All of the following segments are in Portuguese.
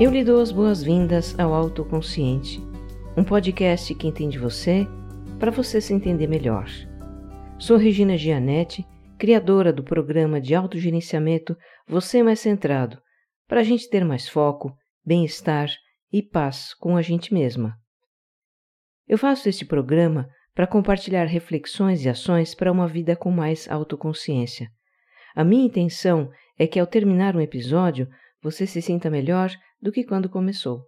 Eu lhe dou as boas-vindas ao Autoconsciente, um podcast que entende você para você se entender melhor. Sou Regina Gianetti, criadora do programa de autogerenciamento Você Mais Centrado, para a gente ter mais foco, bem-estar e paz com a gente mesma. Eu faço este programa para compartilhar reflexões e ações para uma vida com mais autoconsciência. A minha intenção é que ao terminar um episódio você se sinta melhor do que quando começou.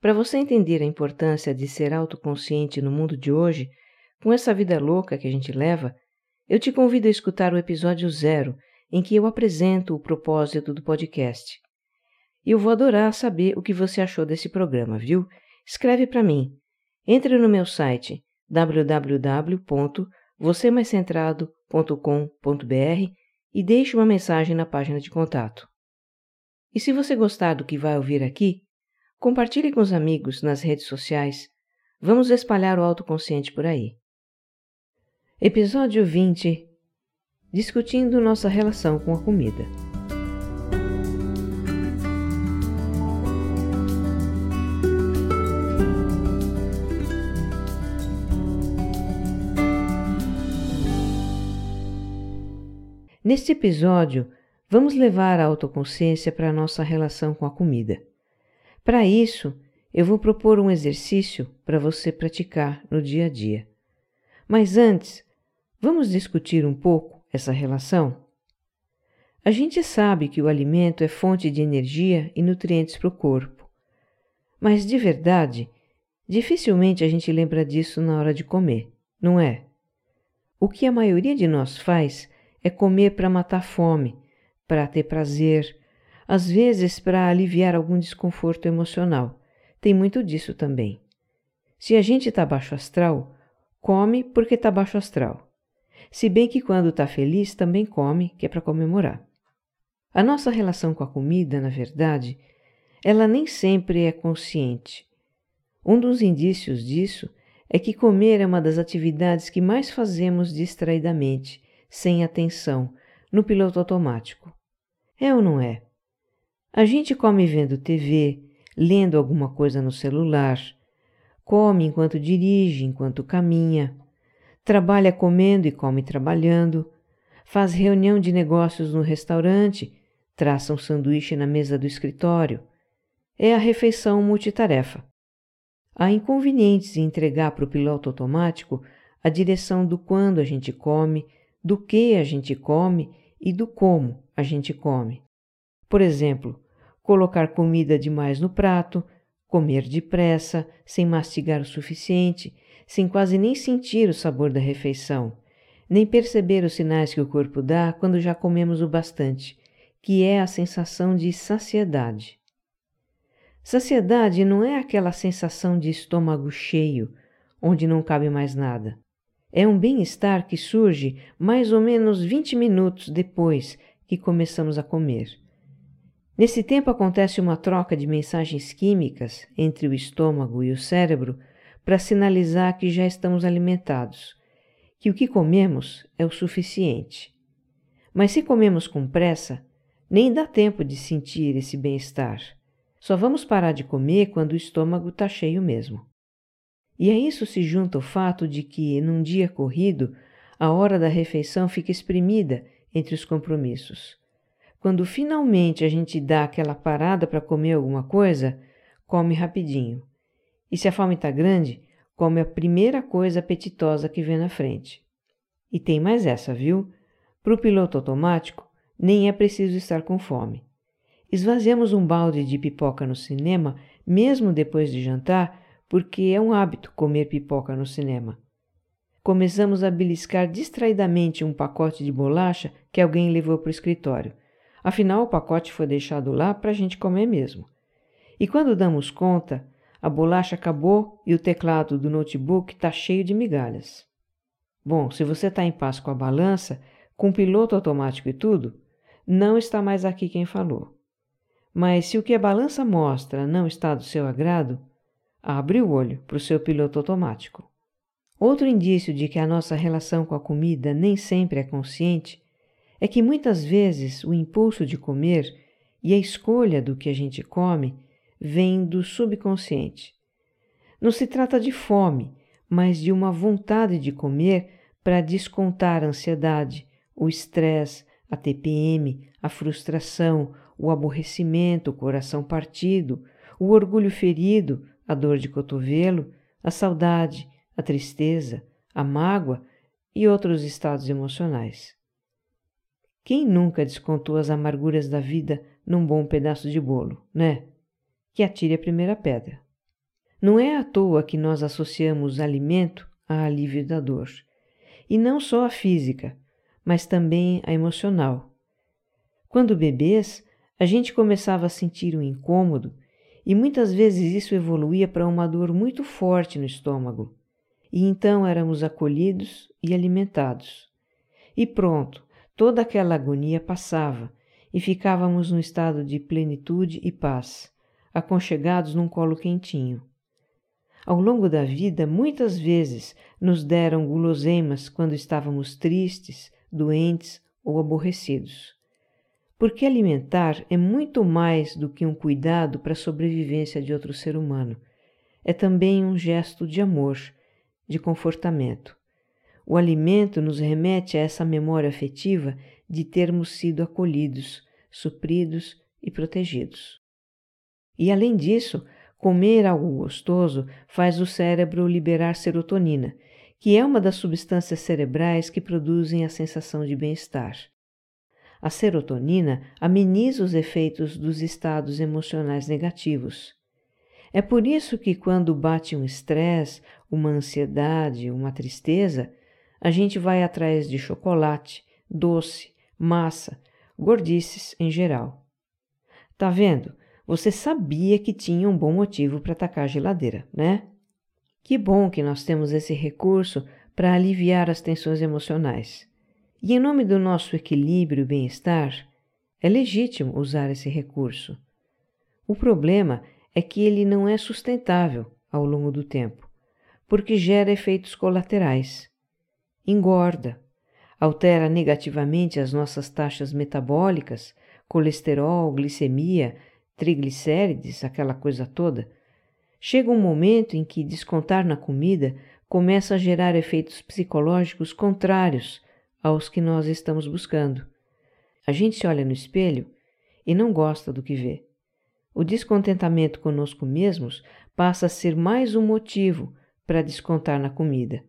Para você entender a importância de ser autoconsciente no mundo de hoje, com essa vida louca que a gente leva, eu te convido a escutar o episódio zero, em que eu apresento o propósito do podcast. E eu vou adorar saber o que você achou desse programa, viu? Escreve para mim. Entre no meu site www.vocêmaiscentrado.com.br e deixe uma mensagem na página de contato. E se você gostar do que vai ouvir aqui, compartilhe com os amigos nas redes sociais. Vamos espalhar o autoconsciente por aí. Episódio 20 Discutindo nossa relação com a comida. Neste episódio, vamos levar a autoconsciência para a nossa relação com a comida. Para isso, eu vou propor um exercício para você praticar no dia a dia. Mas antes, vamos discutir um pouco essa relação? A gente sabe que o alimento é fonte de energia e nutrientes para o corpo. Mas de verdade, dificilmente a gente lembra disso na hora de comer, não é? O que a maioria de nós faz é comer para matar fome, para ter prazer, às vezes para aliviar algum desconforto emocional. Tem muito disso também. Se a gente está baixo astral, come porque está baixo astral. Se bem que quando está feliz também come, que é para comemorar. A nossa relação com a comida, na verdade, ela nem sempre é consciente. Um dos indícios disso é que comer é uma das atividades que mais fazemos distraidamente sem atenção, no piloto automático. É ou não é? A gente come vendo TV, lendo alguma coisa no celular, come enquanto dirige, enquanto caminha, trabalha comendo e come trabalhando, faz reunião de negócios no restaurante, traça um sanduíche na mesa do escritório. É a refeição multitarefa. Há inconvenientes em entregar para o piloto automático a direção do quando a gente come, do que a gente come e do como a gente come. Por exemplo, colocar comida demais no prato, comer depressa, sem mastigar o suficiente, sem quase nem sentir o sabor da refeição, nem perceber os sinais que o corpo dá quando já comemos o bastante, que é a sensação de saciedade. Saciedade não é aquela sensação de estômago cheio, onde não cabe mais nada. É um bem-estar que surge mais ou menos 20 minutos depois que começamos a comer. Nesse tempo acontece uma troca de mensagens químicas entre o estômago e o cérebro para sinalizar que já estamos alimentados, que o que comemos é o suficiente. Mas se comemos com pressa, nem dá tempo de sentir esse bem-estar. Só vamos parar de comer quando o estômago está cheio mesmo. E a isso se junta o fato de que, num dia corrido, a hora da refeição fica exprimida entre os compromissos. Quando finalmente a gente dá aquela parada para comer alguma coisa, come rapidinho. E se a fome está grande, come a primeira coisa apetitosa que vê na frente. E tem mais essa, viu? Para o piloto automático, nem é preciso estar com fome. Esvaziamos um balde de pipoca no cinema, mesmo depois de jantar, porque é um hábito comer pipoca no cinema. Começamos a beliscar distraidamente um pacote de bolacha que alguém levou para o escritório. Afinal, o pacote foi deixado lá para a gente comer mesmo. E quando damos conta, a bolacha acabou e o teclado do notebook está cheio de migalhas. Bom, se você está em paz com a balança, com piloto automático e tudo, não está mais aqui quem falou. Mas se o que a balança mostra não está do seu agrado, abre o olho para o seu piloto automático. Outro indício de que a nossa relação com a comida nem sempre é consciente é que muitas vezes o impulso de comer E a escolha do que a gente come vem do subconsciente. Não se trata de fome, mas de uma vontade de comer para descontar a ansiedade, o estresse, a TPM, a frustração, o aborrecimento, o coração partido, o orgulho ferido, a dor de cotovelo, a saudade, a tristeza, a mágoa e outros estados emocionais. Quem nunca descontou as amarguras da vida num bom pedaço de bolo, né? Que atire a primeira pedra. Não é à toa que nós associamos alimento a alívio da dor. E não só a física, mas também a emocional. Quando bebês, a gente começava a sentir um incômodo e muitas vezes isso evoluía para uma dor muito forte no estômago. E então éramos acolhidos e alimentados. E pronto, toda aquela agonia passava e ficávamos num estado de plenitude e paz, aconchegados num colo quentinho. Ao longo da vida, muitas vezes nos deram guloseimas quando estávamos tristes, doentes ou aborrecidos. Porque alimentar é muito mais do que um cuidado para a sobrevivência de outro ser humano. É também um gesto de amor, de confortamento. O alimento nos remete a essa memória afetiva de termos sido acolhidos, supridos e protegidos. E além disso, comer algo gostoso faz o cérebro liberar serotonina, que é uma das substâncias cerebrais que produzem a sensação de bem-estar. A serotonina ameniza os efeitos dos estados emocionais negativos. É por isso que, quando bate um estresse, uma ansiedade, uma tristeza, a gente vai atrás de chocolate, doce, massa, gordices em geral. Tá vendo? Você sabia que tinha um bom motivo para atacar a geladeira, né? Que bom que nós temos esse recurso para aliviar as tensões emocionais. E em nome do nosso equilíbrio e bem-estar, é legítimo usar esse recurso. O problema é que ele não é sustentável ao longo do tempo, porque gera efeitos colaterais. Engorda, altera negativamente as nossas taxas metabólicas, colesterol, glicemia, triglicérides, aquela coisa toda Chega um momento em que descontar na comida começa a gerar efeitos psicológicos contrários aos que nós estamos buscando. A gente se olha no espelho e não gosta do que vê. O descontentamento conosco mesmos passa a ser mais um motivo para descontar na comida.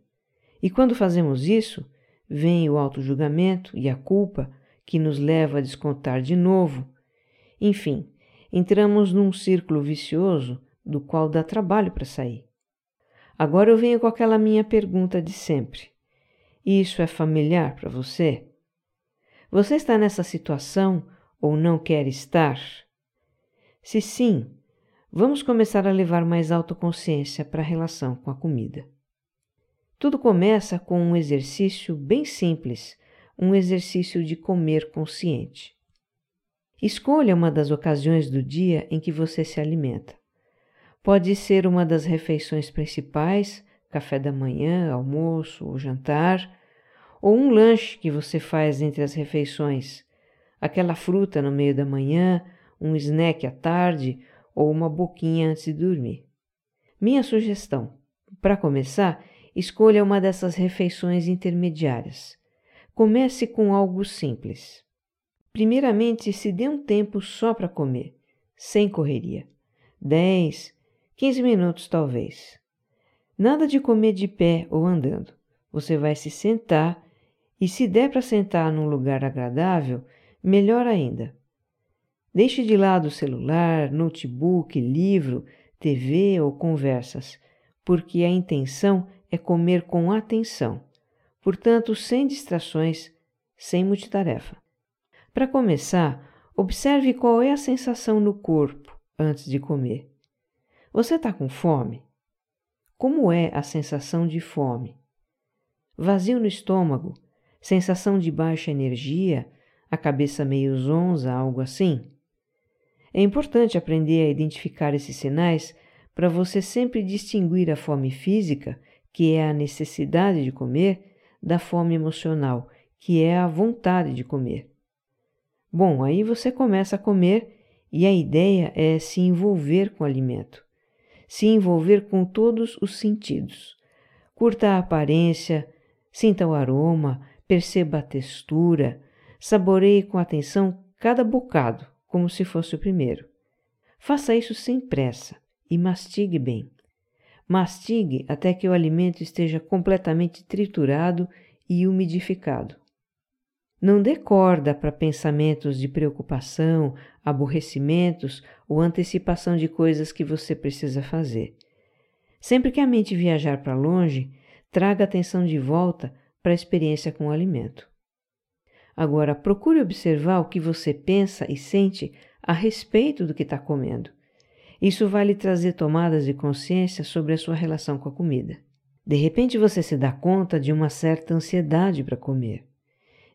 E quando fazemos isso, vem o auto-julgamento e a culpa que nos leva a descontar de novo. Enfim, entramos num círculo vicioso do qual dá trabalho para sair. Agora eu venho com aquela minha pergunta de sempre. Isso é familiar para você? Você está nessa situação ou não quer estar? Se sim, vamos começar a levar mais autoconsciência para a relação com a comida. Tudo começa com um exercício bem simples, um exercício de comer consciente. Escolha uma das ocasiões do dia em que você se alimenta. Pode ser uma das refeições principais, café da manhã, almoço ou jantar, ou um lanche que você faz entre as refeições, aquela fruta no meio da manhã, um snack à tarde ou uma boquinha antes de dormir. Minha sugestão: para começar, escolha uma dessas refeições intermediárias. Comece com algo simples. Primeiramente, se dê um tempo só para comer, sem correria. 10, 15 minutos talvez. Nada de comer de pé ou andando. Você vai se sentar e, se der para sentar num lugar agradável, melhor ainda. Deixe de lado o celular, notebook, livro, TV ou conversas, porque a intenção é comer com atenção, portanto, sem distrações, sem multitarefa. Para começar, observe qual é a sensação no corpo antes de comer. Você está com fome? Como é a sensação de fome? Vazio no estômago, sensação de baixa energia, a cabeça meio zonza, algo assim? É importante aprender a identificar esses sinais para você sempre distinguir a fome física, que é a necessidade de comer, da fome emocional, que é a vontade de comer. Bom, aí você começa a comer E a ideia é se envolver com o alimento, se envolver com todos os sentidos. Curta a aparência, sinta o aroma, perceba a textura, saboreie com atenção cada bocado, como se fosse o primeiro. Faça isso sem pressa e mastigue bem. Mastigue até que o alimento esteja completamente triturado e umidificado. Não dê corda para pensamentos de preocupação, aborrecimentos ou antecipação de coisas que você precisa fazer. Sempre que a mente viajar para longe, traga a atenção de volta para a experiência com o alimento. Agora, procure observar o que você pensa e sente a respeito do que está comendo. Isso vai lhe trazer tomadas de consciência sobre a sua relação com a comida. De repente você se dá conta de uma certa ansiedade para comer,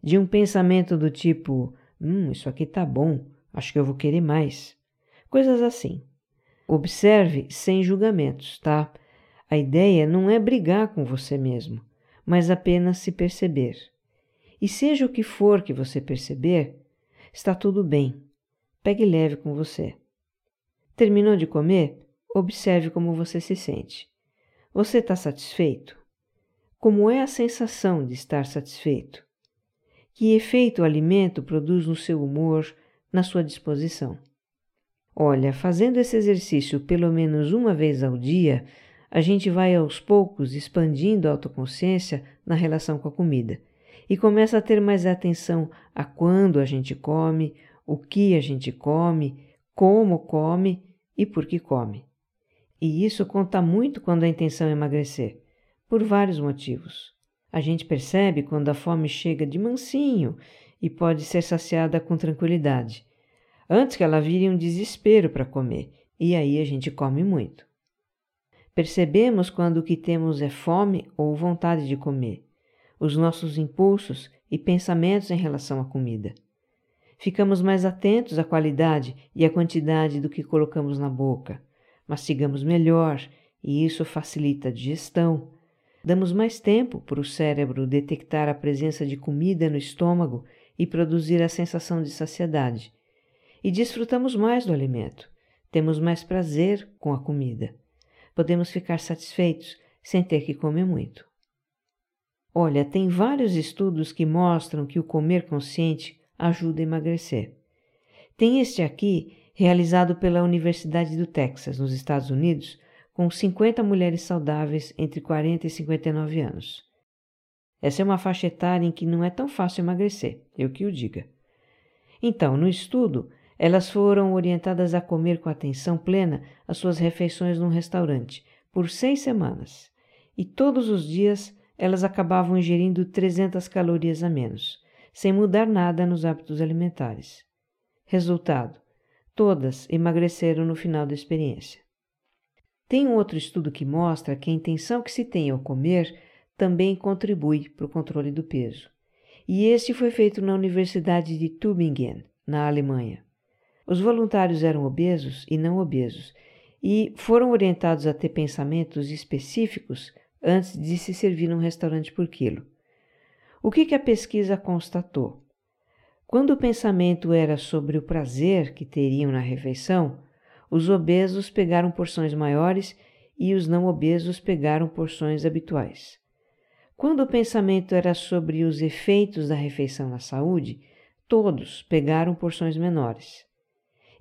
de um pensamento do tipo: hum, isso aqui tá bom, acho que eu vou querer mais. Coisas assim. Observe sem julgamentos, tá? A ideia não é brigar com você mesmo, mas apenas se perceber. E seja o que for que você perceber, está tudo bem. Pegue leve com você. Terminou de comer? Observe como você se sente. Você está satisfeito? Como é a sensação de estar satisfeito? Que efeito o alimento produz no seu humor, na sua disposição? Olha, fazendo esse exercício pelo menos uma vez ao dia, a gente vai aos poucos expandindo a autoconsciência na relação com a comida e começa a ter mais atenção a quando a gente come, o que a gente come, como come e por que come. E isso conta muito quando a intenção é emagrecer, por vários motivos. A gente percebe quando a fome chega de mansinho e pode ser saciada com tranquilidade, antes que ela vire um desespero para comer, e aí a gente come muito. Percebemos quando o que temos é fome ou vontade de comer, os nossos impulsos e pensamentos em relação à comida. Ficamos mais atentos à qualidade e à quantidade do que colocamos na boca. Mastigamos melhor e isso facilita a digestão. Damos mais tempo para o cérebro detectar a presença de comida no estômago e produzir a sensação de saciedade. E desfrutamos mais do alimento. Temos mais prazer com a comida. Podemos ficar satisfeitos sem ter que comer muito. Olha, tem vários estudos que mostram que o comer consciente ajuda a emagrecer. Tem este aqui, realizado pela Universidade do Texas, nos Estados Unidos, com 50 mulheres saudáveis entre 40 e 59 anos. Essa é uma faixa etária em que não é tão fácil emagrecer, eu que o diga. Então, no estudo, elas foram orientadas a comer com atenção plena as suas refeições num restaurante por seis semanas, e todos os dias elas acabavam ingerindo 300 calorias a menos, sem mudar nada nos hábitos alimentares. Resultado: todas emagreceram no final da experiência. Tem um outro estudo que mostra que a intenção que se tem ao comer também contribui para o controle do peso. E este foi feito na Universidade de Tübingen, na Alemanha. Os voluntários eram obesos e não obesos e foram orientados a ter pensamentos específicos antes de se servir num restaurante por quilo. O que, que a pesquisa constatou? Quando o pensamento era sobre o prazer que teriam na refeição, os obesos pegaram porções maiores e os não obesos pegaram porções habituais. Quando o pensamento era sobre os efeitos da refeição na saúde, todos pegaram porções menores.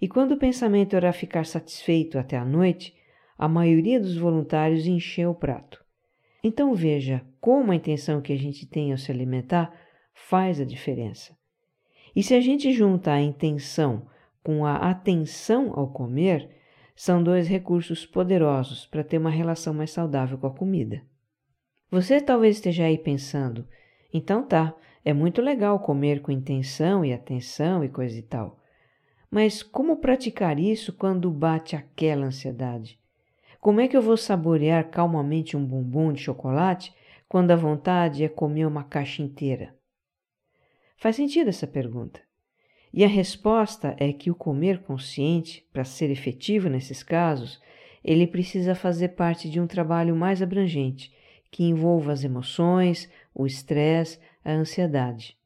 E quando o pensamento era ficar satisfeito até a noite, a maioria dos voluntários encheu o prato. Então veja como a intenção que a gente tem ao se alimentar faz a diferença. E se a gente junta a intenção com a atenção ao comer, são dois recursos poderosos para ter uma relação mais saudável com a comida. Você talvez esteja aí pensando, então tá, é muito legal comer com intenção e atenção e coisa e tal. Mas como praticar isso quando bate aquela ansiedade? Como é que eu vou saborear calmamente um bombom de chocolate quando a vontade é comer uma caixa inteira? Faz sentido essa pergunta. E a resposta é que o comer consciente, para ser efetivo nesses casos, ele precisa fazer parte de um trabalho mais abrangente, que envolva as emoções, o estresse, a ansiedade.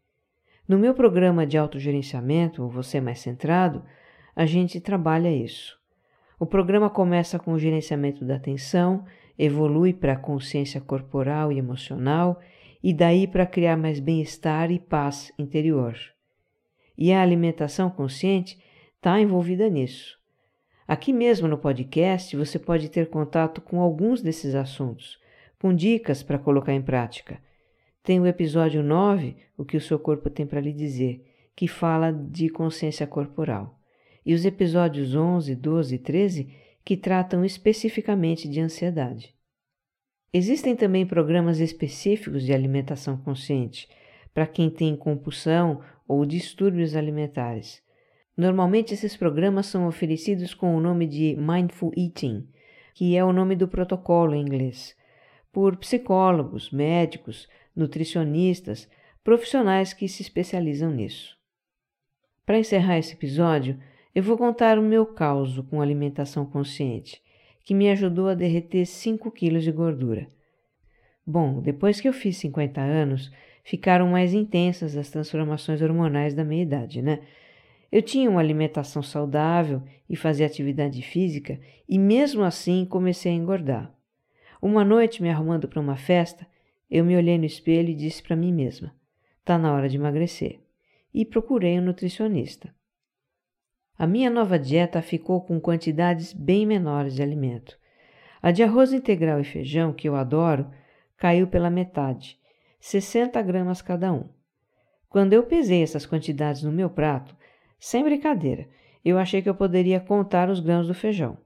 No meu programa de autogerenciamento, Você Mais Centrado, a gente trabalha isso. O programa começa com o gerenciamento da atenção, evolui para a consciência corporal e emocional e daí para criar mais bem-estar e paz interior. E a alimentação consciente está envolvida nisso. Aqui mesmo no podcast você pode ter contato com alguns desses assuntos, com dicas para colocar em prática. Tem o episódio 9, O que o seu corpo tem para lhe dizer, que fala de consciência corporal, e os episódios 11, 12 e 13, que tratam especificamente de ansiedade. Existem também programas específicos de alimentação consciente para quem tem compulsão ou distúrbios alimentares. Normalmente esses programas são oferecidos com o nome de Mindful Eating, que é o nome do protocolo em inglês, por psicólogos, médicos, nutricionistas, profissionais que se especializam nisso. Para encerrar esse episódio, eu vou contar o meu caos com alimentação consciente, que me ajudou a derreter 5 quilos de gordura. Bom, depois que eu fiz 50 anos, ficaram mais intensas as transformações hormonais da minha idade, né? Eu tinha uma alimentação saudável e fazia atividade física e mesmo assim comecei a engordar. Uma noite, me arrumando para uma festa, eu me olhei no espelho e disse para mim mesma: "Tá na hora de emagrecer". E procurei um nutricionista. A minha nova dieta ficou com quantidades bem menores de alimento. A de arroz integral e feijão, que eu adoro, caiu pela metade, 60 gramas cada um. Quando eu pesei essas quantidades no meu prato, sem brincadeira, eu achei que eu poderia contar os grãos do feijão.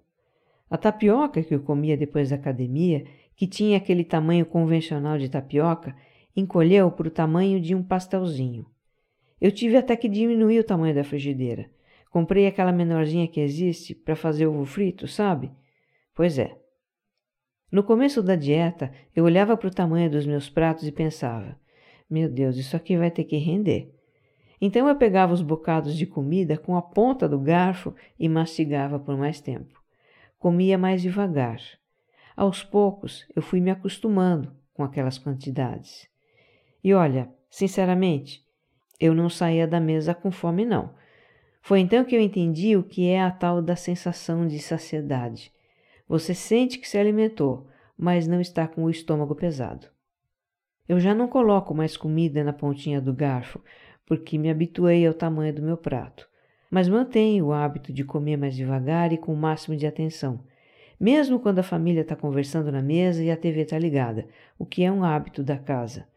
A tapioca que eu comia depois da academia, que tinha aquele tamanho convencional de tapioca, encolheu para o tamanho de um pastelzinho. Eu tive até que diminuir o tamanho da frigideira. Comprei aquela menorzinha que existe para fazer ovo frito, sabe? Pois é. No começo da dieta, eu olhava para o tamanho dos meus pratos e pensava: meu Deus, isso aqui vai ter que render. Então eu pegava os bocados de comida com a ponta do garfo e mastigava por mais tempo. Comia mais devagar. Aos poucos eu fui me acostumando com aquelas quantidades. E olha, sinceramente, eu não saía da mesa com fome, não. Foi então que eu entendi o que é a tal da sensação de saciedade. Você sente que se alimentou, mas não está com o estômago pesado. Eu já não coloco mais comida na pontinha do garfo, porque me habituei ao tamanho do meu prato, mas mantenho o hábito de comer mais devagar e com o máximo de atenção, mesmo quando a família está conversando na mesa e a TV está ligada, o que é um hábito da casa.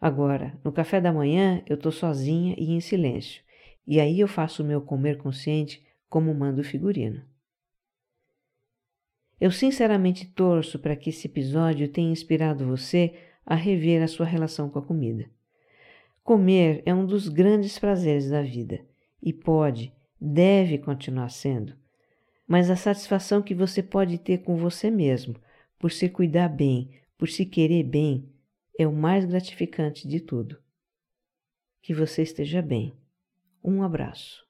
Agora, no café da manhã, eu estou sozinha e em silêncio, e aí eu faço o meu comer consciente como manda o figurino. Eu sinceramente torço para que esse episódio tenha inspirado você a rever a sua relação com a comida. Comer é um dos grandes prazeres da vida e pode, deve continuar sendo. Mas a satisfação que você pode ter com você mesmo, por se cuidar bem, por se querer bem, é o mais gratificante de tudo. Que você esteja bem. Um abraço.